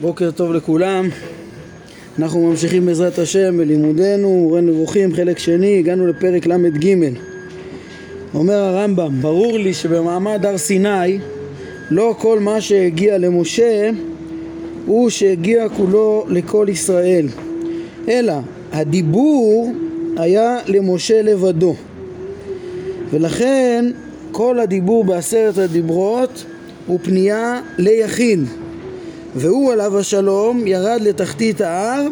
בוקר טוב לכולם, אנחנו ממשיכים בעזרת השם בלימודנו, מורה נבוכים, חלק שני, הגענו לפרק ל"ג. אומר הרמב"ם, ברור לי שבמעמד הר סיני לא כל מה שהגיע למשה הוא שהגיע כולו לכל ישראל, אלא הדיבור היה למשה לבדו, ולכן כל הדיבור בעשרת הדיברות הוא פנייה ליחיד. והוא עליו השלום ירד לתחתית ההר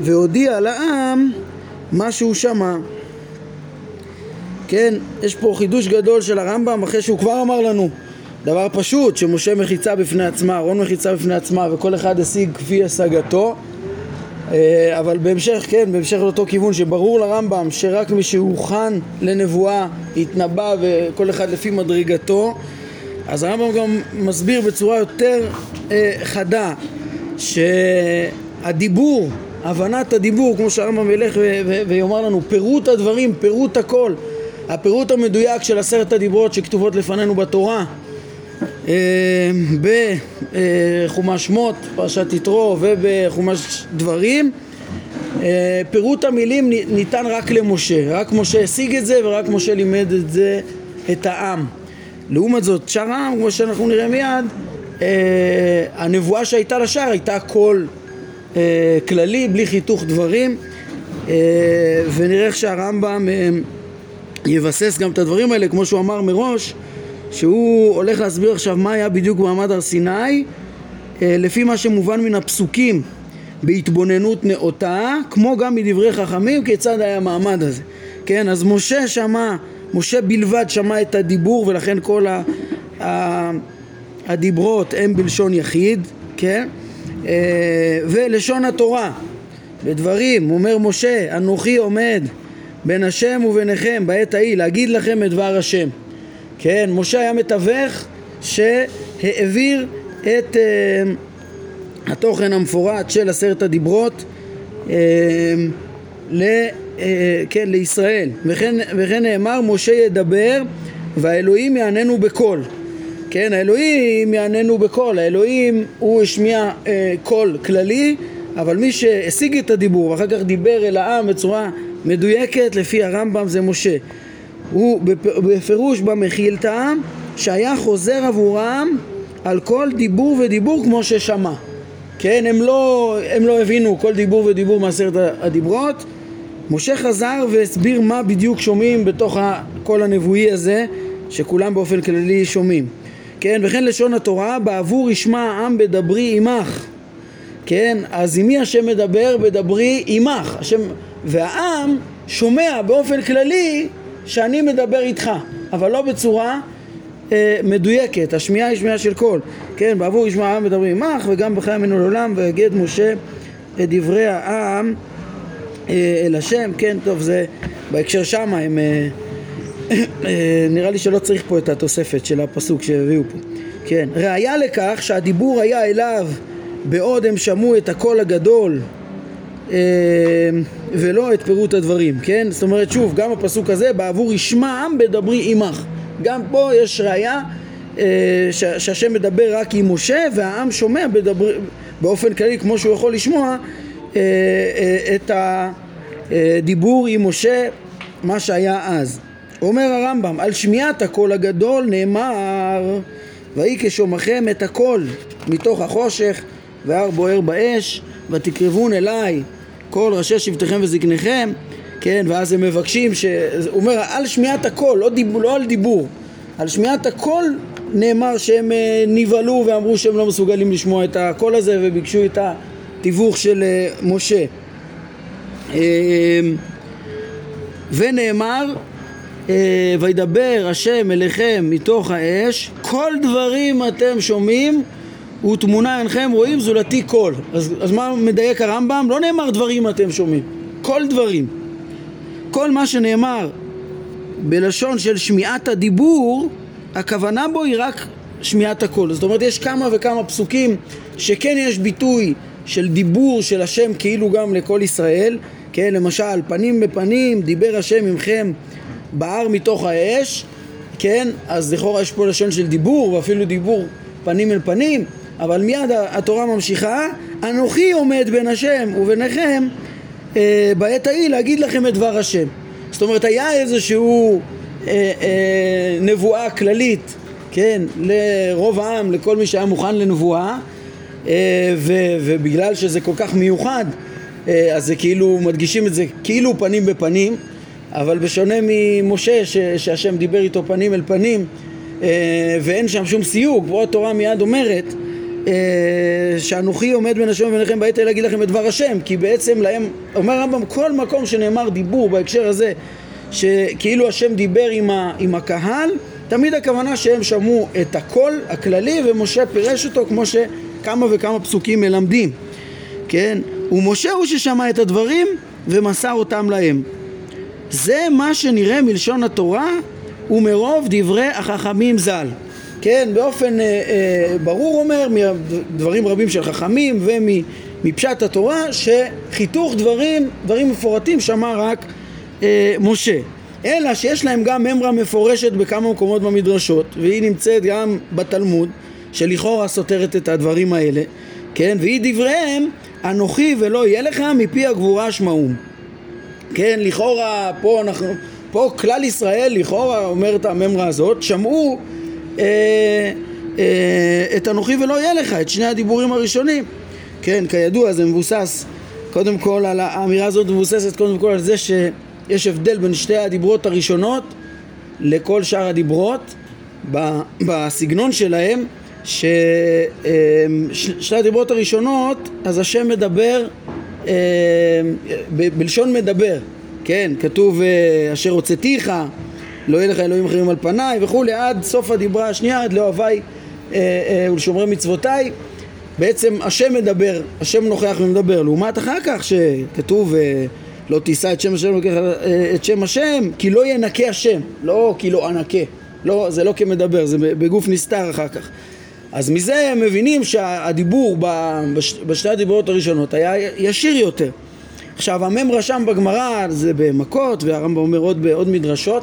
והודיע לעם מה שהוא שמע. כן, יש פה חידוש גדול של הרמב"ם אחרי שהוא כבר אמר לנו דבר פשוט, שמשה מחיצה בפני עצמה, אהרון מחיצה בפני עצמה וכל אחד השיג כפי השגתו אה, אבל בהמשך, כן, בהמשך לאותו כיוון שברור לרמב"ם שרק מי שהוכן לנבואה יתנבא וכל אחד לפי מדרגתו אז הרמב"ם גם מסביר בצורה יותר אה, חדה שהדיבור, הבנת הדיבור, כמו שהרמב"ם ילך ויאמר לנו, פירוט הדברים, פירוט הכל, הפירוט המדויק של עשרת הדיברות שכתובות לפנינו בתורה אה, בחומש שמות, פרשת יתרו ובחומש דברים אה, פירוט המילים ניתן רק למשה, רק משה השיג את זה ורק משה לימד את זה את העם לעומת זאת, שאר העם, כמו שאנחנו נראה מיד, אה, הנבואה שהייתה לשאר הייתה קול אה, כללי, בלי חיתוך דברים, אה, ונראה איך שהרמב"ם אה, יבסס גם את הדברים האלה, כמו שהוא אמר מראש, שהוא הולך להסביר עכשיו מה היה בדיוק במעמד הר סיני, אה, לפי מה שמובן מן הפסוקים בהתבוננות נאותה, כמו גם מדברי חכמים, כיצד היה המעמד הזה. כן, אז משה שמע משה בלבד שמע את הדיבור ולכן כל ה, ה, הדיברות הם בלשון יחיד, כן? אה, ולשון התורה בדברים אומר משה אנוכי עומד בין השם וביניכם בעת ההיא להגיד לכם את דבר השם כן משה היה מתווך שהעביר את uh, התוכן המפורט של עשרת הדיברות uh, כן, לישראל. וכן, וכן נאמר, משה ידבר והאלוהים יעננו בקול. כן, האלוהים יעננו בקול. האלוהים הוא השמיע אה, קול כללי, אבל מי שהשיג את הדיבור ואחר כך דיבר אל העם בצורה מדויקת, לפי הרמב"ם זה משה. הוא בפירוש במחילתא שהיה חוזר עבורם על כל דיבור ודיבור כמו ששמע. כן, הם לא, הם לא הבינו כל דיבור ודיבור מעשרת הדיברות, משה חזר והסביר מה בדיוק שומעים בתוך הקול הנבואי הזה שכולם באופן כללי שומעים. כן וכן לשון התורה בעבור ישמע העם בדברי עמך. כן אז עם מי השם מדבר בדברי עמך? השם והעם שומע באופן כללי שאני מדבר איתך אבל לא בצורה אה, מדויקת. השמיעה היא שמיעה של קול. כן בעבור ישמע העם בדברי עמך וגם בחיי מנו לעולם ויגד משה את דברי העם אל השם, כן, טוב, זה בהקשר שמה הם... אה, אה, נראה לי שלא צריך פה את התוספת של הפסוק שהביאו פה. כן, ראיה לכך שהדיבור היה אליו בעוד הם שמעו את הקול הגדול ולא את פירוט הדברים, כן? זאת אומרת, שוב, גם הפסוק הזה, בעבור ישמעם בדברי עמך. גם פה יש ראיה שהשם מדבר רק עם משה והעם שומע בדבר, באופן כללי כמו שהוא יכול לשמוע אה, אה, את הדיבור עם משה, מה שהיה אז. אומר הרמב"ם, על שמיעת הקול הגדול נאמר ויהי כשומכם את הקול מתוך החושך והר בוער באש ותקרבון אליי כל ראשי שבטיכם וזקניכם כן, ואז הם מבקשים, ש... הוא אומר על שמיעת הקול, לא, דיב... לא על דיבור על שמיעת הקול נאמר שהם אה, נבהלו ואמרו שהם לא מסוגלים לשמוע את הקול הזה וביקשו את ה... תיווך של אה, משה. אה, ונאמר אה, וידבר השם אליכם מתוך האש כל דברים אתם שומעים ותמונה אינכם רואים זולתי קול אז, אז מה מדייק הרמב"ם? לא נאמר דברים אתם שומעים כל דברים כל מה שנאמר בלשון של שמיעת הדיבור הכוונה בו היא רק שמיעת הקול זאת אומרת יש כמה וכמה פסוקים שכן יש ביטוי של דיבור של השם כאילו גם לכל ישראל, כן, למשל, פנים בפנים, דיבר השם עמכם בהר מתוך האש, כן, אז לכאורה יש פה לשון של דיבור, ואפילו דיבור פנים אל פנים, אבל מיד התורה ממשיכה, אנוכי עומד בין השם וביניכם אה, בעת ההיא להגיד לכם את דבר השם. זאת אומרת, היה איזשהו אה, אה, נבואה כללית, כן, לרוב העם, לכל מי שהיה מוכן לנבואה, אה, ו, ובגלל שזה כל כך מיוחד, אה, אז זה כאילו, מדגישים את זה כאילו פנים בפנים, אבל בשונה ממשה ש, שהשם דיבר איתו פנים אל פנים אה, ואין שם שום סיוג, פה התורה מיד אומרת שאנוכי עומד בין השם וביניכם בעת אלה להגיד לכם את דבר השם כי בעצם להם, אומר הרמב"ם כל מקום שנאמר דיבור בהקשר הזה שכאילו השם דיבר עם, ה, עם הקהל תמיד הכוונה שהם שמעו את הקול הכללי ומשה פירש אותו כמו שכמה וכמה פסוקים מלמדים כן? ומשה הוא ששמע את הדברים ומסר אותם להם זה מה שנראה מלשון התורה ומרוב דברי החכמים ז"ל כן, באופן אה, אה, ברור אומר, מדברים רבים של חכמים ומפשט התורה, שחיתוך דברים, דברים מפורטים שמע רק אה, משה. אלא שיש להם גם ממרה מפורשת בכמה מקומות במדרשות, והיא נמצאת גם בתלמוד, שלכאורה סותרת את הדברים האלה, כן, והיא דבריהם, אנוכי ולא יהיה לך מפי הגבורה שמעום. כן, לכאורה פה אנחנו, פה כלל ישראל לכאורה אומרת הממרה הזאת, שמעו אה, אה, את אנוכי ולא יהיה לך, את שני הדיבורים הראשונים. כן, כידוע זה מבוסס, קודם כל, על האמירה הזאת מבוססת קודם כל על זה שיש הבדל בין שתי הדיברות הראשונות לכל שאר הדיברות בסגנון שלהם ששתי אה, הדיברות הראשונות אז השם מדבר בלשון מדבר. כן כתוב אשר הוצאתיך לא יהיה לך אלוהים אחרים על פניי וכולי עד סוף הדיברה השנייה עד לאוהביי אה, אה, ולשומרי מצוותיי בעצם השם מדבר, השם נוכח ומדבר. לעומת אחר כך שכתוב אה, לא תישא את שם השם אה, את שם השם כי לא ינקה השם. לא כי לא אנקה לא, זה לא כמדבר, זה בגוף נסתר אחר כך אז מזה מבינים שהדיבור בשתי הדיברות הראשונות היה ישיר יותר עכשיו המם רשם בגמרא זה במכות והרמב"ם אומר עוד בעוד מדרשות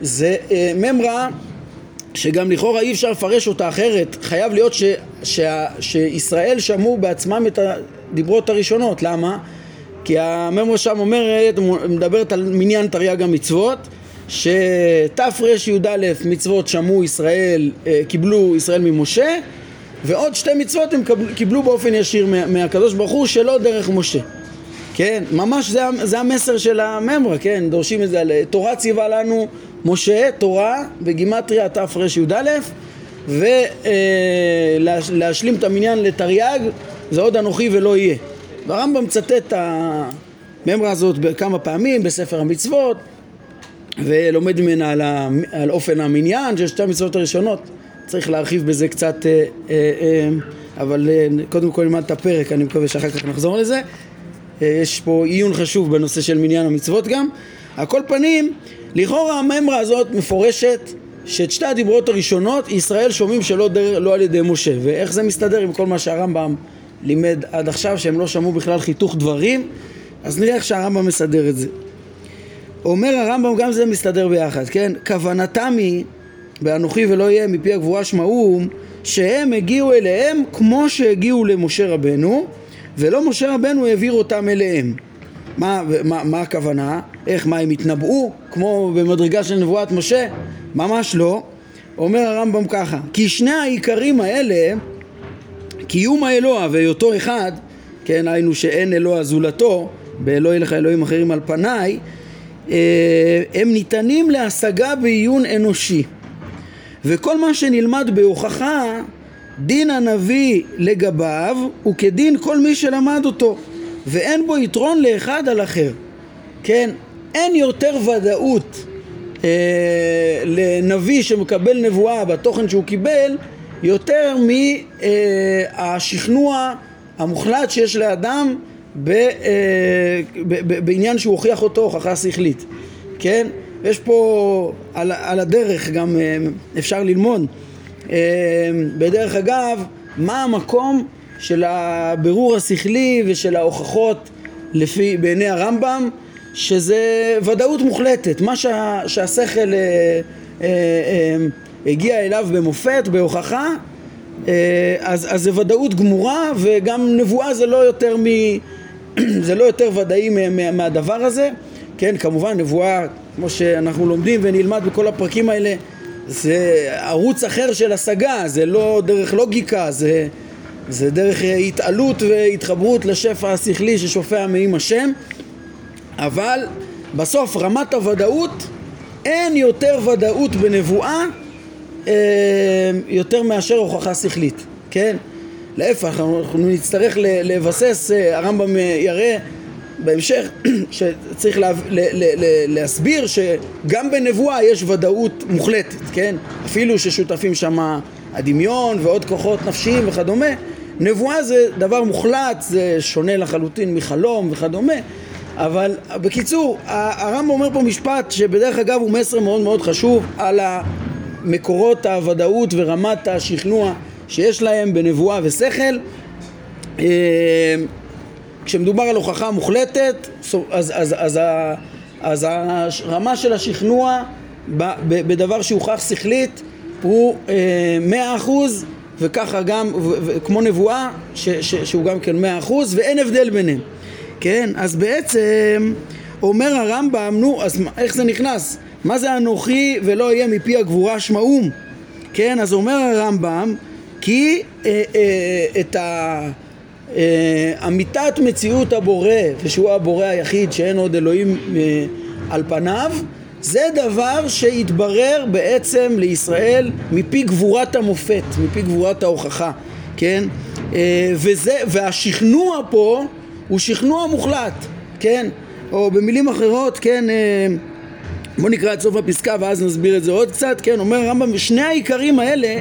זה אה, ממרה שגם לכאורה אי אפשר לפרש אותה אחרת, חייב להיות ש, ש, שישראל שמעו בעצמם את הדיברות הראשונות, למה? כי הממרה שם אומרת, מדברת על מניין תרי"ג המצוות שתרי"א מצוות שמעו ישראל, אה, קיבלו ישראל ממשה ועוד שתי מצוות הם קיבלו באופן ישיר מהקדוש ברוך הוא שלא דרך משה. כן, ממש זה, זה המסר של הממרה, כן, דורשים את זה על תורה ציווה לנו משה, תורה, בגימטריה תרי"א, ולהשלים את המניין לתרי"ג זה עוד אנוכי ולא יהיה. והרמב"ם מצטט את הממרה הזאת כמה פעמים בספר המצוות ולומד ממנה על, ה, על אופן המניין של שתי המצוות הראשונות. צריך להרחיב בזה קצת אה, אה, אה, אבל קודם כל נלמד את הפרק אני מקווה שאחר כך נחזור לזה. יש פה עיון חשוב בנושא של מניין המצוות גם. על כל פנים לכאורה הממרה הזאת מפורשת שאת שתי הדיברות הראשונות ישראל שומעים שלא דר, לא על ידי משה. ואיך זה מסתדר עם כל מה שהרמב"ם לימד עד עכשיו שהם לא שמעו בכלל חיתוך דברים? אז נראה איך שהרמב"ם מסדר את זה אומר הרמב"ם גם זה מסתדר ביחד כן כוונתם היא באנוכי ולא יהיה מפי הגבורה שמעום שהם הגיעו אליהם כמו שהגיעו למשה רבנו ולא משה רבנו העביר אותם אליהם מה, מה, מה הכוונה? איך, מה הם התנבאו? כמו במדרגה של נבואת משה? ממש לא. אומר הרמב"ם ככה, כי שני העיקרים האלה, קיום האלוה והיותו אחד, כן, היינו שאין אלוה זולתו, באלוהי לך אלוהים אחרים על פניי, הם ניתנים להשגה בעיון אנושי. וכל מה שנלמד בהוכחה, דין הנביא לגביו הוא כדין כל מי שלמד אותו. ואין בו יתרון לאחד על אחר. כן? אין יותר ודאות אה, לנביא שמקבל נבואה בתוכן שהוא קיבל יותר מהשכנוע אה, המוחלט שיש לאדם ב, אה, ב, ב, בעניין שהוא הוכיח אותו הוכחה שכלית, כן? יש פה על, על הדרך גם אה, אפשר ללמוד. אה, בדרך אגב, מה המקום של הבירור השכלי ושל ההוכחות לפי, בעיני הרמב"ם שזה ודאות מוחלטת, מה שה, שהשכל אה, אה, אה, הגיע אליו במופת, בהוכחה, אז, אז זה ודאות גמורה וגם נבואה זה לא יותר, מ, זה לא יותר ודאי מהדבר הזה כן, כמובן נבואה כמו שאנחנו לומדים ונלמד בכל הפרקים האלה זה ערוץ אחר של השגה, זה לא דרך לוגיקה, זה, זה דרך התעלות והתחברות לשפע השכלי ששופע מעם השם אבל בסוף רמת הוודאות אין יותר ודאות בנבואה אה, יותר מאשר הוכחה שכלית, כן? להפך, אנחנו נצטרך לבסס, אה, הרמב"ם יראה בהמשך שצריך לה, ל, ל, ל, להסביר שגם בנבואה יש ודאות מוחלטת, כן? אפילו ששותפים שם הדמיון ועוד כוחות נפשיים וכדומה נבואה זה דבר מוחלט, זה שונה לחלוטין מחלום וכדומה אבל בקיצור, הרמב"ם אומר פה משפט שבדרך אגב הוא מסר מאוד מאוד חשוב על מקורות הוודאות ורמת השכנוע שיש להם בנבואה ושכל אה, כשמדובר על הוכחה מוחלטת אז, אז, אז, אז, אז הרמה של השכנוע בדבר שהוכח שכלית הוא אה, מאה אחוז וככה גם, כמו נבואה ש, ש, שהוא גם כן מאה אחוז ואין הבדל ביניהם כן, אז בעצם אומר הרמב"ם, נו, אז איך זה נכנס? מה זה אנוכי ולא יהיה מפי הגבורה שמעום? כן, אז אומר הרמב"ם כי אה, אה, את ה... אה, אמיתת מציאות הבורא, ושהוא הבורא היחיד שאין עוד אלוהים אה, על פניו, זה דבר שהתברר בעצם לישראל מפי גבורת המופת, מפי גבורת ההוכחה, כן? אה, וזה, והשכנוע פה הוא שכנוע מוחלט, כן? או במילים אחרות, כן, אה, בוא נקרא את סוף הפסקה ואז נסביר את זה עוד קצת, כן, אומר הרמב"ם, שני העיקרים האלה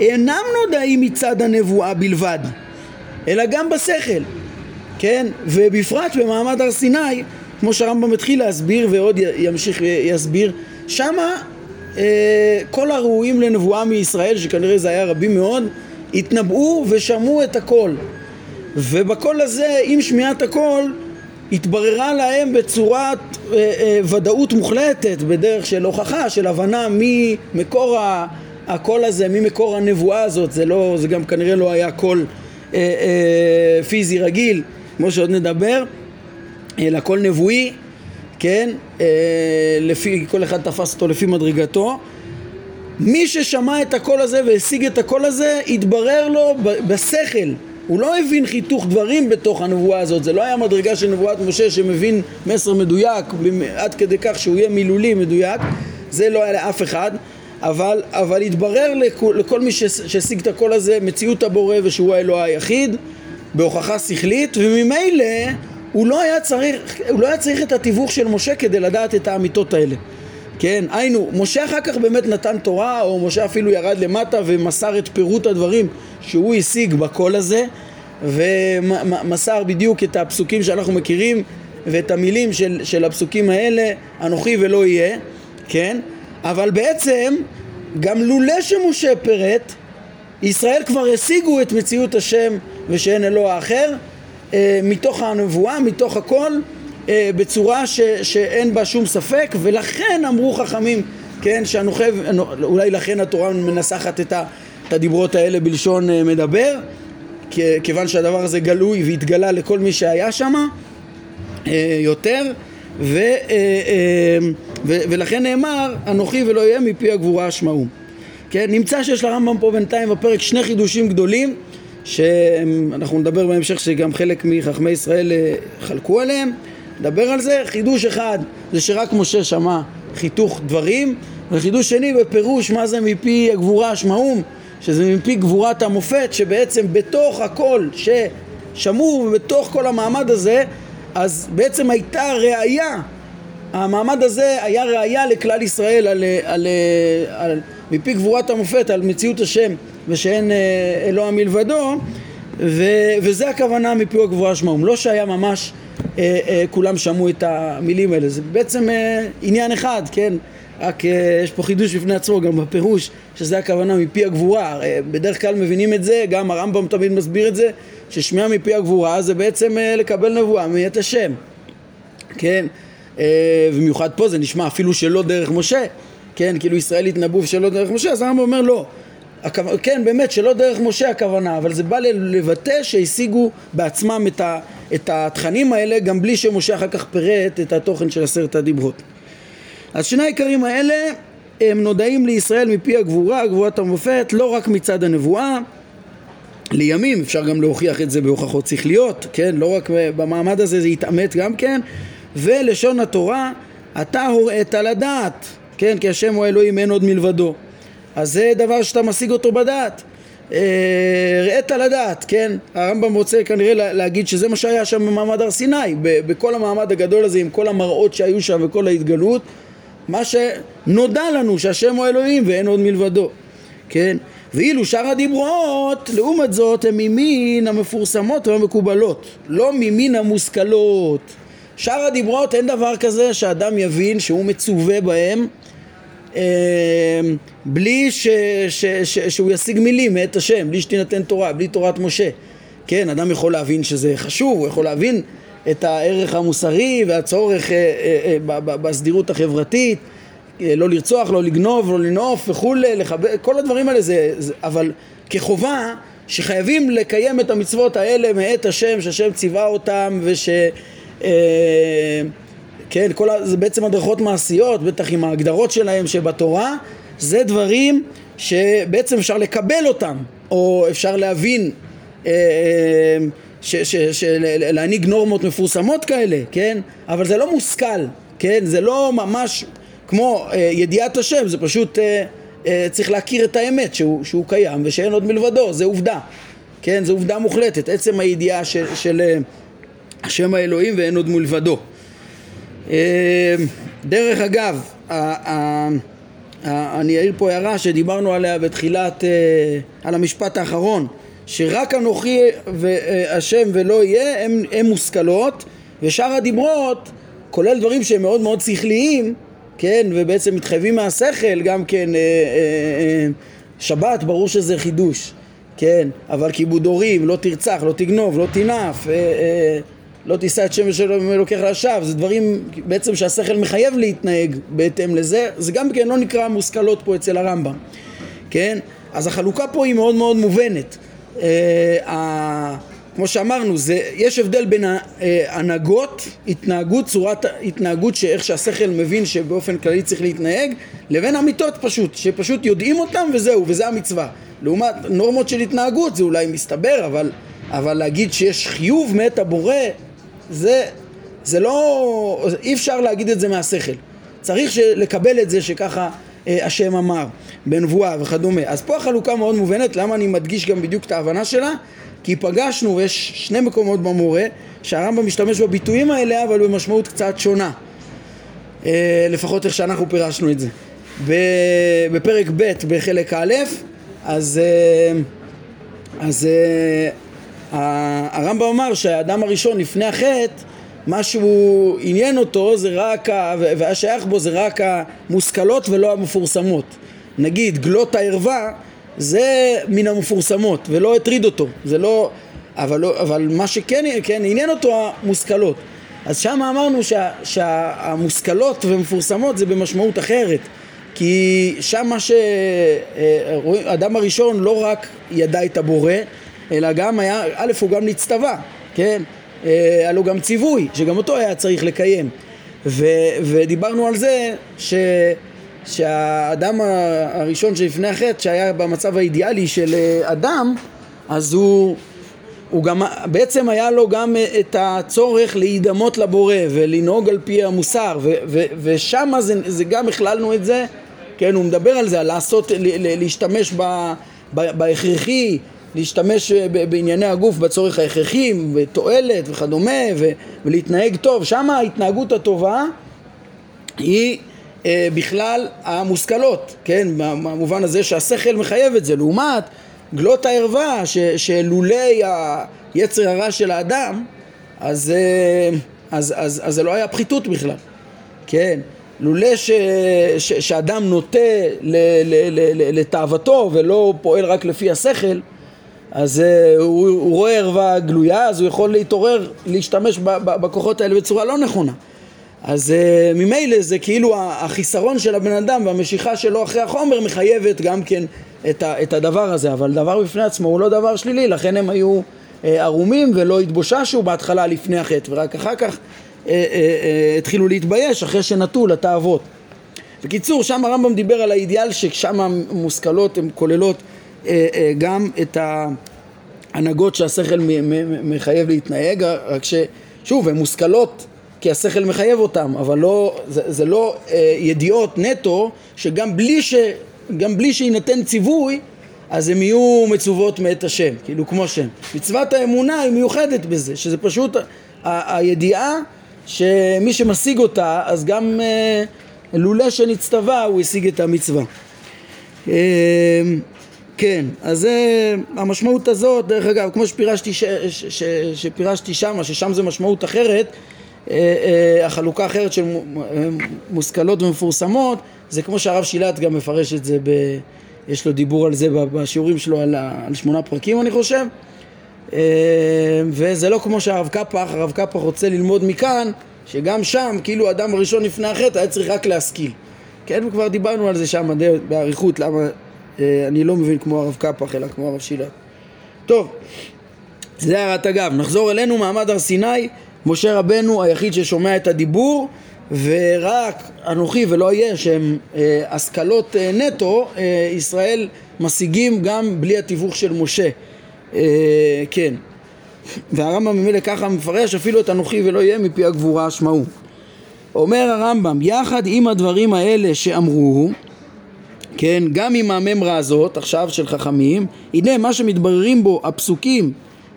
אינם נודעים מצד הנבואה בלבד, אלא גם בשכל, כן, ובפרט במעמד הר סיני, כמו שהרמב"ם התחיל להסביר ועוד ימשיך ויסביר, שמה אה, כל הראויים לנבואה מישראל, שכנראה זה היה רבים מאוד, התנבאו ושמעו את הכל. ובקול הזה, עם שמיעת הקול, התבררה להם בצורת אה, אה, ודאות מוחלטת, בדרך של הוכחה, של הבנה ממקור הקול הזה, ממקור הנבואה הזאת, זה, לא, זה גם כנראה לא היה קול אה, אה, פיזי רגיל, כמו שעוד נדבר, אלא קול נבואי, כן, אה, לפי, כל אחד תפס אותו לפי מדרגתו. מי ששמע את הקול הזה והשיג את הקול הזה, התברר לו בשכל הוא לא הבין חיתוך דברים בתוך הנבואה הזאת, זה לא היה מדרגה של נבואת משה שמבין מסר מדויק עד כדי כך שהוא יהיה מילולי מדויק, זה לא היה לאף אחד, אבל, אבל התברר לכל, לכל מי שהשיג את הקול הזה מציאות הבורא ושהוא האלוה היחיד בהוכחה שכלית וממילא הוא לא היה צריך, הוא לא היה צריך את התיווך של משה כדי לדעת את האמיתות האלה כן, היינו, משה אחר כך באמת נתן תורה, או משה אפילו ירד למטה ומסר את פירוט הדברים שהוא השיג בקול הזה, ומסר בדיוק את הפסוקים שאנחנו מכירים ואת המילים של, של הפסוקים האלה, אנוכי ולא יהיה, כן? אבל בעצם, גם לולא שמשה פירט, ישראל כבר השיגו את מציאות השם ושאין אלוה אחר, אה, מתוך הנבואה, מתוך הכל, אה, בצורה ש, שאין בה שום ספק ולכן אמרו חכמים כן שהנוחב אולי לכן התורה מנסחת את, את הדיברות האלה בלשון אה, מדבר כיוון שהדבר הזה גלוי והתגלה לכל מי שהיה שם יותר ו, ו, ולכן נאמר אנוכי ולא יהיה מפי הגבורה אשמעו כן, נמצא שיש לרמב"ם פה בינתיים בפרק שני חידושים גדולים שאנחנו נדבר בהמשך שגם חלק מחכמי ישראל חלקו עליהם. נדבר על זה. חידוש אחד זה שרק משה שמע חיתוך דברים, וחידוש שני בפירוש מה זה מפי הגבורה השמעום, שזה מפי גבורת המופת, שבעצם בתוך הכל ששמעו ובתוך כל המעמד הזה, אז בעצם הייתה ראייה, המעמד הזה היה ראייה לכלל ישראל על, על, על, על מפי גבורת המופת, על מציאות השם ושאין אה, אלוה מלבדו, ו, וזה הכוונה מפי הגבורה השמעום. לא שהיה ממש אה, אה, כולם שמעו את המילים האלה. זה בעצם אה, עניין אחד, כן? רק יש פה חידוש בפני עצמו גם בפירוש שזה הכוונה מפי הגבורה בדרך כלל מבינים את זה גם הרמב"ם תמיד מסביר את זה ששמיעה מפי הגבורה זה בעצם לקבל נבואה מאת השם כן במיוחד פה זה נשמע אפילו שלא דרך משה כן כאילו ישראל התנבאו שלא דרך משה אז הרמב"ם אומר לא כן, באמת, שלא דרך משה הכוונה, אבל זה בא לבטא שהשיגו בעצמם את, ה, את התכנים האלה גם בלי שמשה אחר כך פירט את התוכן של עשרת הדיברות. אז שני העיקרים האלה הם נודעים לישראל מפי הגבורה, גבורת המופת, לא רק מצד הנבואה, לימים, אפשר גם להוכיח את זה בהוכחות שכליות, כן? לא רק במעמד הזה זה יתעמת גם כן, ולשון התורה, אתה הוראת לדעת, כן? כי השם הוא אלוהים אין עוד מלבדו. אז זה דבר שאתה משיג אותו בדעת. הראית לדעת, כן? הרמב"ם רוצה כנראה להגיד שזה מה שהיה שם במעמד הר סיני, בכל המעמד הגדול הזה עם כל המראות שהיו שם וכל ההתגלות, מה שנודע לנו שהשם הוא אלוהים ואין עוד מלבדו, כן? ואילו שאר הדיברות, לעומת זאת, הם ממין המפורסמות והמקובלות, לא ממין המושכלות. שאר הדיברות אין דבר כזה שאדם יבין שהוא מצווה בהם אה, בלי ש, ש, ש, שהוא ישיג מילים מאת השם, בלי שתינתן תורה, בלי תורת משה. כן, אדם יכול להבין שזה חשוב, הוא יכול להבין את הערך המוסרי והצורך אה, אה, בסדירות החברתית, לא לרצוח, לא לגנוב, לא לנאוף וכולי, לכבד, כל הדברים האלה זה, זה, אבל כחובה שחייבים לקיים את המצוות האלה מאת השם, שהשם ציווה אותם וש... אה, כן, כל ה, זה בעצם הדרכות מעשיות, בטח עם ההגדרות שלהם שבתורה, זה דברים שבעצם אפשר לקבל אותם, או אפשר להבין, אה, אה, ש, ש, ש, להנהיג נורמות מפורסמות כאלה, כן? אבל זה לא מושכל, כן? זה לא ממש כמו ידיעת השם, זה פשוט צריך להכיר את האמת שהוא, שהוא קיים ושאין עוד מלבדו, זה עובדה, כן? זה עובדה מוחלטת, עצם הידיעה של, של השם האלוהים ואין עוד מלבדו. אה, דרך אגב, אני אעיר פה הערה שדיברנו עליה בתחילת, אה, על המשפט האחרון, שרק אנוכי והשם ולא יהיה הם, הם מושכלות ושאר הדיברות כולל דברים שהם מאוד מאוד שכליים כן, ובעצם מתחייבים מהשכל גם כן אה, אה, שבת ברור שזה חידוש כן, אבל כיבוד הורים, לא תרצח, לא תגנוב, לא תנאף לא תישא את שם ושל אלוקיך לשווא, זה דברים בעצם שהשכל מחייב להתנהג בהתאם לזה, זה גם כן לא נקרא מושכלות פה אצל הרמב"ם, כן? אז החלוקה פה היא מאוד מאוד מובנת. אה, כמו שאמרנו, זה, יש הבדל בין ההנהגות, התנהגות, צורת התנהגות שאיך שהשכל מבין שבאופן כללי צריך להתנהג, לבין אמיתות פשוט, שפשוט יודעים אותם וזהו, וזה המצווה. לעומת נורמות של התנהגות זה אולי מסתבר, אבל, אבל להגיד שיש חיוב מאת הבורא זה, זה לא, אי אפשר להגיד את זה מהשכל. צריך לקבל את זה שככה אה, השם אמר, בנבואה וכדומה. אז פה החלוקה מאוד מובנת, למה אני מדגיש גם בדיוק את ההבנה שלה? כי פגשנו, ויש שני מקומות במורה, שהרמב"ם משתמש בביטויים האלה, אבל במשמעות קצת שונה. אה, לפחות איך שאנחנו פירשנו את זה. בפרק ב' בחלק א', אז, אה, אז אה, הרמב"ם אמר שהאדם הראשון לפני החטא מה שהוא עניין אותו זה רק, והיה שייך בו זה רק המושכלות ולא המפורסמות. נגיד גלות הערווה זה מן המפורסמות ולא הטריד אותו, זה לא, אבל, לא, אבל מה שכן כן, עניין אותו המושכלות. אז שם אמרנו שה, שהמושכלות ומפורסמות זה במשמעות אחרת כי שם מה שהאדם הראשון לא רק ידע את הבורא אלא גם היה, א' הוא גם נצטווה, כן? אה, היה לו גם ציווי, שגם אותו היה צריך לקיים. ו, ודיברנו על זה ש, שהאדם הראשון שלפני החטא, שהיה במצב האידיאלי של אה, אדם, אז הוא, הוא גם, בעצם היה לו גם את הצורך להידמות לבורא ולנהוג על פי המוסר, ו, ו, ושם זה, זה גם הכללנו את זה, כן, הוא מדבר על זה, על לעשות, להשתמש בהכרחי להשתמש אה, בענייני הגוף בצורך ההכרחי, בתועלת וכדומה, ולהתנהג טוב. שם ההתנהגות הטובה היא אה, בכלל המושכלות, כן? במובן הזה שהשכל מחייב את זה. לעומת גלות הערווה, שלולי היצר הרע של האדם, אז, אה, אז, אז, אז זה לא היה פחיתות בכלל, כן? לולא ש, ש, שאדם נוטה לתאוותו ולא פועל רק לפי השכל, אז uh, הוא, הוא רואה ערווה גלויה, אז הוא יכול להתעורר, להשתמש ב, ב, בכוחות האלה בצורה לא נכונה. אז uh, ממילא זה כאילו החיסרון של הבן אדם והמשיכה שלו אחרי החומר מחייבת גם כן את, ה, את הדבר הזה, אבל דבר בפני עצמו הוא לא דבר שלילי, לכן הם היו אה, ערומים ולא התבוששו בהתחלה לפני החטא, ורק אחר כך אה, אה, אה, התחילו להתבייש אחרי שנטו לתאוות. בקיצור, שם הרמב"ם דיבר על האידיאל ששם מושכלות הן כוללות אה, אה, גם את ההנהגות שהשכל מחייב להתנהג, רק ששוב, הן מושכלות כי השכל מחייב אותן, אבל לא, זה, זה לא אה, ידיעות נטו שגם בלי, ש, גם בלי שיינתן ציווי אז הן יהיו מצוות מאת השם, כאילו כמו שם. מצוות האמונה היא מיוחדת בזה, שזה פשוט ה- הידיעה שמי שמשיג אותה, אז גם אה, לולא שנצטווה הוא השיג את המצווה. אה, כן, אז זה המשמעות הזאת, דרך אגב, כמו שפירשתי, ש, ש, ש, שפירשתי שם, ששם זה משמעות אחרת, אה, אה, החלוקה אחרת של מושכלות ומפורסמות, זה כמו שהרב שילת גם מפרש את זה, ב, יש לו דיבור על זה בשיעורים שלו על, על שמונה פרקים אני חושב, אה, וזה לא כמו שהרב קפח, הרב קפח רוצה ללמוד מכאן, שגם שם, כאילו האדם הראשון לפני החטא היה צריך רק להשכיל. כן, וכבר דיברנו על זה שם באריכות, למה אה, אני לא מבין כמו הרב קפח, אלא כמו הרב שילת. טוב, זה הערת אגב. נחזור אלינו, מעמד הר סיני, משה רבנו היחיד ששומע את הדיבור, ורק אנוכי ולא אהיה שהם אה, השכלות אה, נטו, אה, ישראל משיגים גם בלי התיווך של משה. אה, כן. והרמב"ם ממילא ככה מפרש אפילו את אנוכי ולא יהיה מפי הגבורה אשמעו. אומר הרמב"ם, יחד עם הדברים האלה שאמרו, כן, גם עם הממרה הזאת עכשיו של חכמים, הנה מה שמתבררים בו הפסוקים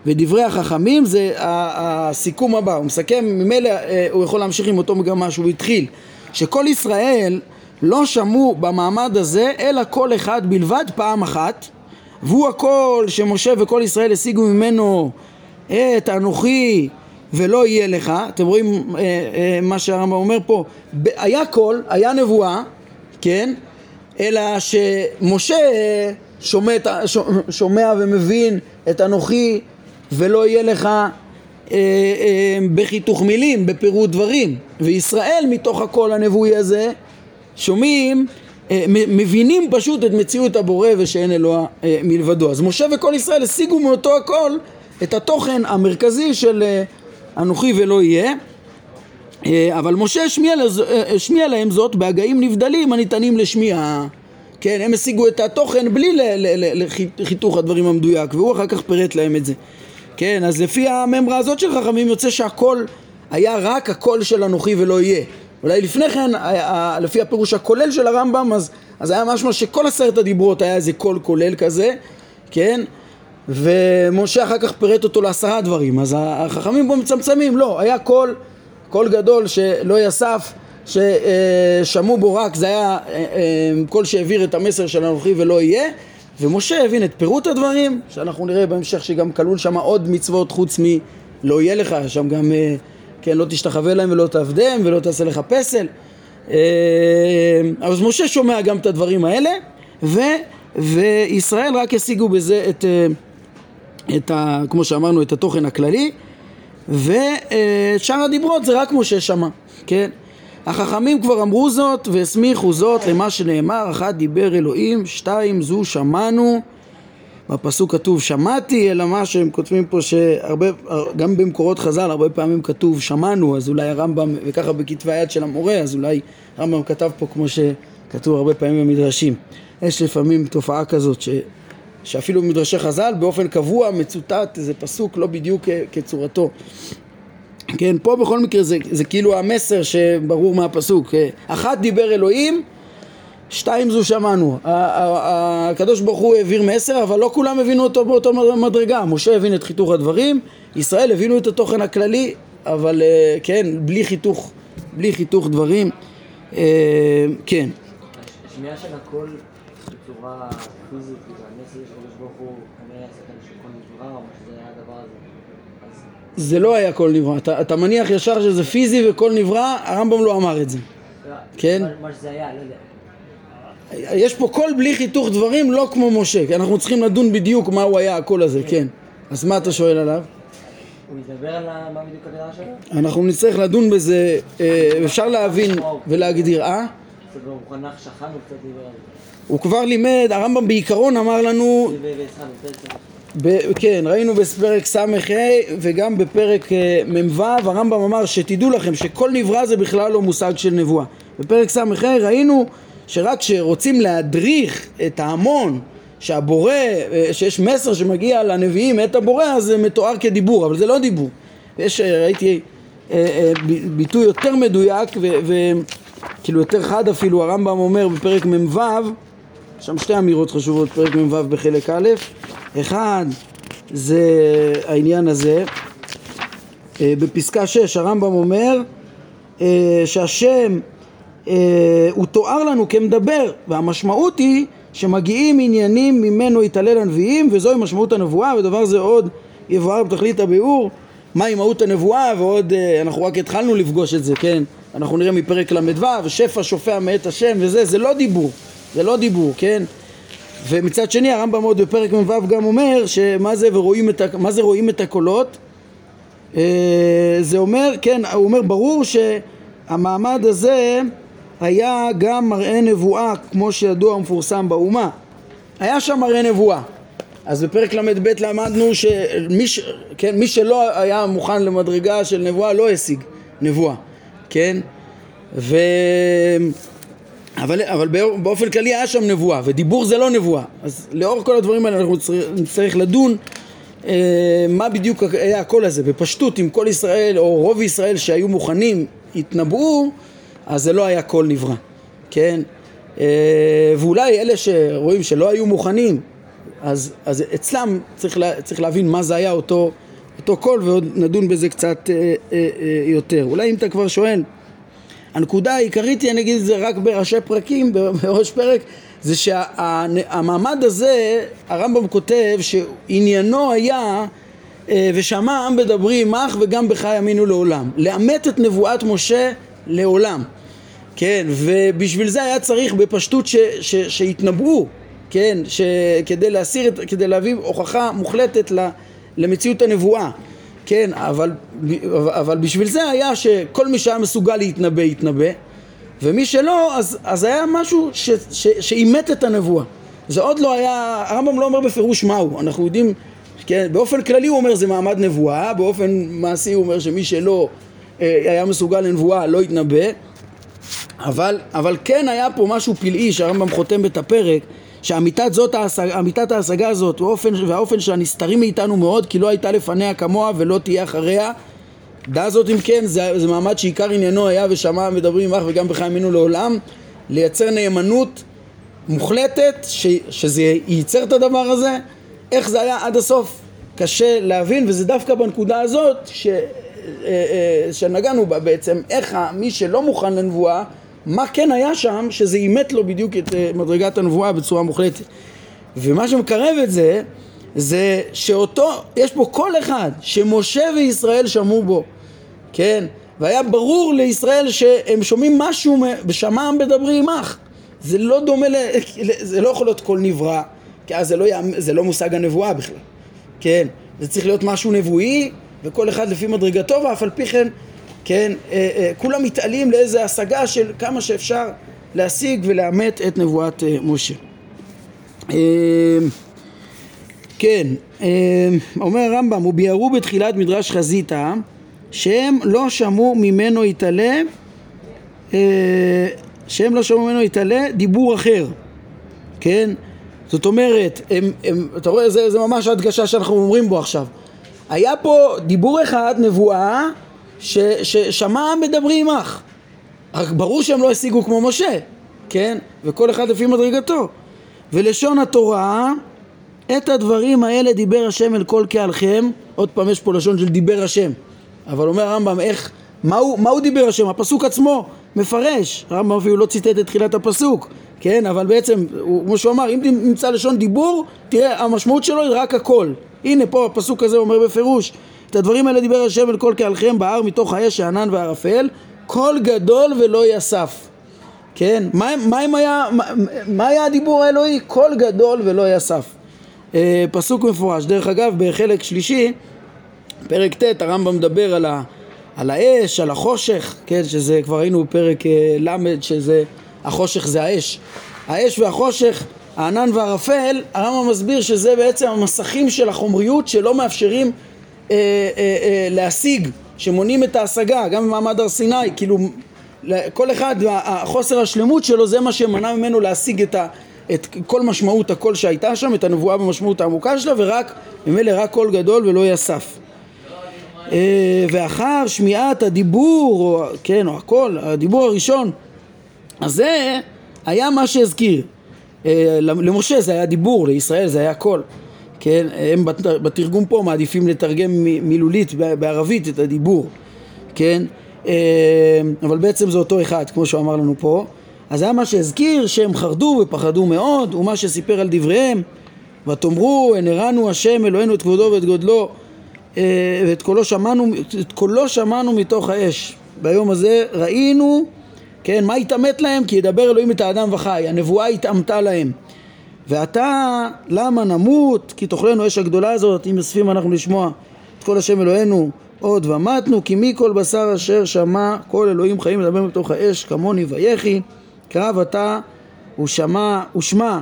ודברי החכמים זה הסיכום הבא, הוא מסכם, ממילא אה, הוא יכול להמשיך עם אותו מגמה שהוא התחיל, שכל ישראל לא שמעו במעמד הזה אלא כל אחד בלבד פעם אחת והוא הכל שמשה וכל ישראל השיגו ממנו את אנוכי ולא יהיה לך, אתם רואים אה, אה, מה שהרמב"ם אומר פה, היה קול, היה נבואה, כן, אלא שמשה שומע, שומע ומבין את אנוכי ולא יהיה לך אה, אה, בחיתוך מילים, בפירוט דברים. וישראל מתוך הקול הנבואי הזה שומעים, אה, מבינים פשוט את מציאות הבורא ושאין אלוה אה, מלבדו. אז משה וכל ישראל השיגו מאותו הקול את התוכן המרכזי של אה, אנוכי ולא יהיה. אה, אבל משה השמיע, אה, השמיע להם זאת בהגיים נבדלים הניתנים לשמיעה. כן, הם השיגו את התוכן בלי חיתוך הדברים המדויק, והוא אחר כך פירט להם את זה. כן, אז לפי המימרה הזאת של חכמים יוצא שהכל היה רק הקול של אנוכי ולא יהיה. אולי לפני כן, לפי הפירוש הכולל של הרמב"ם, אז, אז היה משמע שכל עשרת הדיברות היה איזה קול כולל כזה, כן? ומשה אחר כך פירט אותו לעשרה דברים, אז החכמים פה מצמצמים, לא, היה קול, קול גדול שלא יסף, ששמעו בו רק, זה היה אה, אה, קול שהעביר את המסר של אנוכי ולא יהיה, ומשה הבין את פירוט הדברים, שאנחנו נראה בהמשך שגם כלול שם עוד מצוות חוץ מלא יהיה לך, שם גם, אה, כן, לא תשתחווה להם ולא תעבדם ולא תעשה לך פסל. אז משה שומע גם את הדברים האלה, ו, וישראל רק השיגו בזה את, את ה, כמו שאמרנו, את התוכן הכללי, ושאר הדיברות זה רק משה שמע, כן? החכמים כבר אמרו זאת והסמיכו זאת למה שנאמר, אחת דיבר אלוהים, שתיים זו שמענו, בפסוק כתוב שמעתי, אלא מה שהם כותבים פה שהרבה, גם במקורות חז"ל הרבה פעמים כתוב שמענו, אז אולי הרמב"ם, וככה בכתבי היד של המורה, אז אולי הרמב"ם כתב פה כמו שכתוב הרבה פעמים במדרשים. יש לפעמים תופעה כזאת ש, שאפילו במדרשי חז"ל באופן קבוע מצוטט איזה פסוק לא בדיוק כצורתו כן, פה בכל מקרה זה, זה כאילו המסר שברור מהפסוק. אחת דיבר אלוהים, שתיים זו שמענו. הקדוש ברוך הוא העביר מסר, אבל לא כולם הבינו אותו באותו מדרגה. משה הבין את חיתוך הדברים, ישראל הבינו את התוכן הכללי, אבל אה, כן, בלי חיתוך, בלי חיתוך דברים. אה, כן. השמיעה של הכל בצורה פיזית, והמסר של הקדוש ברוך הוא כנראה יעשה כאן שכל נברא, או שזה היה הדבר הזה. זה לא היה כל נברא. אתה, אתה מניח ישר שזה פיזי וכל נברא, הרמב"ם לא אמר את זה. כן? מה שזה היה, לא יודע. יש פה קול בלי חיתוך דברים, לא כמו משה, כי אנחנו צריכים לדון בדיוק מהו היה הקול הזה, כן. אז מה אתה שואל עליו? הוא ידבר על מה בדיוק הגדרה שלו? אנחנו נצטרך לדון בזה, אה, אפשר להבין ולהגדיר, אה? זה במוכנח שכן הוא קצת דיבר על הוא כבר לימד, הרמב"ם בעיקרון אמר לנו. ב, כן, ראינו בפרק ס"ה וגם בפרק אה, מ"ו, הרמב"ם אמר שתדעו לכם שכל נברא זה בכלל לא מושג של נבואה. בפרק ס"ה ראינו שרק כשרוצים להדריך את ההמון שהבורא, אה, שיש מסר שמגיע לנביאים את הבורא, אז זה מתואר כדיבור, אבל זה לא דיבור. יש, אה, ראיתי ביטוי יותר מדויק וכאילו יותר חד אפילו, הרמב"ם אומר בפרק מ"ו שם שתי אמירות חשובות, פרק מ"ו בחלק א', אחד זה העניין הזה, אה, בפסקה 6 הרמב"ם אומר אה, שהשם אה, הוא תואר לנו כמדבר והמשמעות היא שמגיעים עניינים ממנו יתעלל הנביאים וזוהי משמעות הנבואה ודבר זה עוד יבואר בתכלית הביאור מהי מהות הנבואה ועוד אנחנו רק התחלנו לפגוש את זה כן? אנחנו נראה מפרק ל"ו שפע שופע מאת השם וזה זה לא דיבור זה לא דיבור כן? ומצד שני הרמב"ם עוד בפרק מ"ו גם אומר שמה זה ורואים את, מה זה רואים את הקולות? אה, זה אומר, כן, הוא אומר ברור שהמעמד הזה היה גם מראה נבואה כמו שידוע ומפורסם באומה. היה שם מראה נבואה. אז בפרק ל"ב למדנו שמי ש... כן, מי שלא היה מוכן למדרגה של נבואה לא השיג נבואה, כן? ו... אבל, אבל באופן כללי היה שם נבואה, ודיבור זה לא נבואה. אז לאור כל הדברים האלה אנחנו צריך, נצטרך לדון אה, מה בדיוק היה הקול הזה. בפשטות, אם כל ישראל או רוב ישראל שהיו מוכנים התנבאו, אז זה לא היה קול נברא, כן? אה, ואולי אלה שרואים שלא היו מוכנים, אז, אז אצלם צריך, לה, צריך להבין מה זה היה אותו, אותו קול, ועוד נדון בזה קצת אה, אה, אה, יותר. אולי אם אתה כבר שואל, הנקודה העיקרית היא, אני אגיד את זה רק בראשי פרקים, בראש פרק, זה שהמעמד הזה, הרמב"ם כותב שעניינו היה אה, ושמע העם בדברי עמך וגם בך יאמינו לעולם. לאמת את נבואת משה לעולם. כן, ובשביל זה היה צריך בפשטות ש, ש, שיתנבאו, כן, ש, כדי להסיר, את, כדי להביא הוכחה מוחלטת למציאות הנבואה, כן, אבל, אבל בשביל זה היה שכל מי שהיה מסוגל להתנבא, יתנבא, ומי שלא, אז, אז היה משהו שאימת את הנבואה. זה עוד לא היה, הרמב"ם לא אומר בפירוש מהו, אנחנו יודעים, כן, באופן כללי הוא אומר זה מעמד נבואה, באופן מעשי הוא אומר שמי שלא אה, היה מסוגל לנבואה לא יתנבא, אבל, אבל כן היה פה משהו פלאי שהרמב"ם חותם את הפרק שאמיתת ההשג, ההשגה הזאת והאופן, והאופן שהנסתרים מאיתנו מאוד כי לא הייתה לפניה כמוה ולא תהיה אחריה. זאת אם כן זה, זה מעמד שעיקר עניינו היה ושמע מדברים עמך וגם בך האמינו לעולם לייצר נאמנות מוחלטת ש, שזה ייצר את הדבר הזה. איך זה היה עד הסוף? קשה להבין וזה דווקא בנקודה הזאת ש, אה, אה, שנגענו בה בעצם. איך מי שלא מוכן לנבואה מה כן היה שם שזה אימת לו בדיוק את אה, מדרגת הנבואה בצורה מוחלטת. ומה שמקרב את זה זה שאותו, יש פה כל אחד שמשה וישראל שמעו בו כן, והיה ברור לישראל שהם שומעים משהו בשמעם בדברי עמך. זה לא דומה, ל... זה לא יכול להיות כל נברא כי אז זה לא, זה לא מושג הנבואה בכלל כן, זה צריך להיות משהו נבואי וכל אחד לפי מדרגתו ואף על פי כן, כן, אה, אה, כולם מתעלים לאיזה השגה של כמה שאפשר להשיג ולאמת את נבואת אה, משה. אה, כן, אה, אומר הרמב"ם, וביארו בתחילת מדרש חזיתא שהם לא שמעו ממנו יתעלה, אה, שהם לא שמעו ממנו יתעלה דיבור אחר, כן? זאת אומרת, הם, הם, אתה רואה, זה, זה ממש הדגשה שאנחנו אומרים בו עכשיו. היה פה דיבור אחד, נבואה, ששמע העם מדברי עמך. רק ברור שהם לא השיגו כמו משה, כן? וכל אחד לפי מדרגתו. ולשון התורה, את הדברים האלה דיבר השם אל כל קהלכם. עוד פעם יש פה לשון של דיבר השם. אבל אומר הרמב"ם, איך, מה הוא, מה הוא דיבר השם? הפסוק עצמו מפרש. הרמב"ם אפילו לא ציטט את תחילת הפסוק, כן? אבל בעצם, הוא, כמו שהוא אמר, אם נמצא לשון דיבור, תראה, המשמעות שלו היא רק הכל. הנה פה הפסוק הזה אומר בפירוש, את הדברים האלה דיבר השם אל כל קהלכם בהר מתוך האש הענן והערפל, קול גדול ולא יסף. כן? מה, מה, היה, מה, מה היה הדיבור האלוהי? קול גדול ולא יסף. אה, פסוק מפורש. דרך אגב, בחלק שלישי, פרק ט', הרמב"ם מדבר על, ה, על האש, על החושך, כן? שזה כבר ראינו בפרק אה, ל', שזה, החושך זה האש. האש והחושך, הענן והערפל, הרמב"ם מסביר שזה בעצם המסכים של החומריות שלא מאפשרים אה, אה, אה, להשיג, שמונעים את ההשגה, גם במעמד הר סיני, כאילו כל אחד, החוסר השלמות שלו זה מה שמנע ממנו להשיג את, ה, את כל משמעות הקול שהייתה שם, את הנבואה במשמעות העמוקה שלה, ורק, ממילא רק קול גדול ולא יסף. אה, ואחר שמיעת הדיבור, או, כן, או הקול, הדיבור הראשון, אז זה היה מה שהזכיר. אה, למשה זה היה דיבור, לישראל זה היה קול. כן, הם בתרגום פה מעדיפים לתרגם מילולית בערבית את הדיבור, כן, אה, אבל בעצם זה אותו אחד, כמו שהוא אמר לנו פה. אז היה מה שהזכיר שהם חרדו ופחדו מאוד, ומה שסיפר על דבריהם, ותאמרו, הן הראנו השם אלוהינו את כבודו ואת גודלו, אה, ואת קולו שמענו, את קולו שמענו מתוך האש. ביום הזה ראינו, כן, מה התעמת להם? כי ידבר אלוהים את האדם וחי, הנבואה התעמתה להם. ועתה למה נמות? כי תאכלנו אש הגדולה הזאת אם אספים אנחנו לשמוע את כל השם אלוהינו עוד ומתנו כי מי כל בשר אשר שמע כל אלוהים חיים לדבר בתוך האש כמוני ויחי קרב אתה ושמע ושמע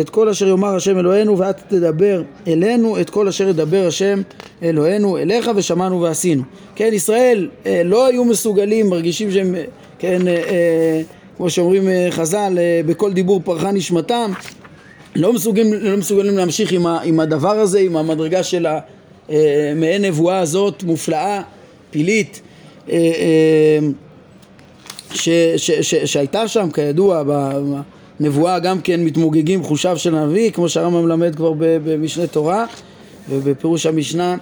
את כל אשר יאמר השם אלוהינו ואת תדבר אלינו את כל אשר ידבר השם אלוהינו אליך ושמענו ועשינו. כן ישראל אה, לא היו מסוגלים מרגישים שהם כן אה, אה, כמו שאומרים אה, חז"ל אה, בכל דיבור פרחה נשמתם לא מסוגלים, לא מסוגלים להמשיך עם, ה, עם הדבר הזה, עם המדרגה של המעין אה, נבואה הזאת, מופלאה, פילית, אה, אה, ש, ש, ש, שהייתה שם, כידוע, בנבואה גם כן מתמוגגים חושיו של הנביא, כמו שהרמב"ם מלמד כבר במשנה תורה ובפירוש המשנה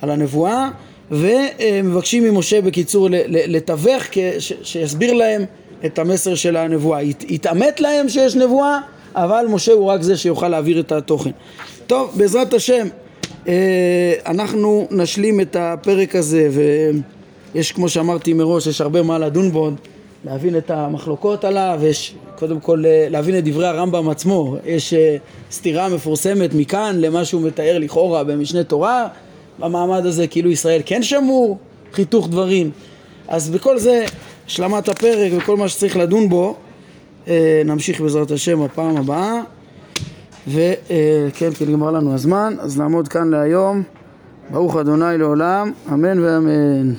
על הנבואה, ומבקשים ממשה בקיצור לתווך, שיסביר להם את המסר של הנבואה. יתעמת להם שיש נבואה אבל משה הוא רק זה שיוכל להעביר את התוכן. טוב, בעזרת השם, אה, אנחנו נשלים את הפרק הזה, ויש, כמו שאמרתי מראש, יש הרבה מה לדון בו, להבין את המחלוקות עליו, יש קודם כל אה, להבין את דברי הרמב"ם עצמו, יש אה, סתירה מפורסמת מכאן למה שהוא מתאר לכאורה במשנה תורה, במעמד הזה כאילו ישראל כן שמעו חיתוך דברים, אז בכל זה השלמת הפרק וכל מה שצריך לדון בו נמשיך בעזרת השם בפעם הבאה וכן, כי נגמר לנו הזמן, אז נעמוד כאן להיום. ברוך אדוני לעולם, אמן ואמן.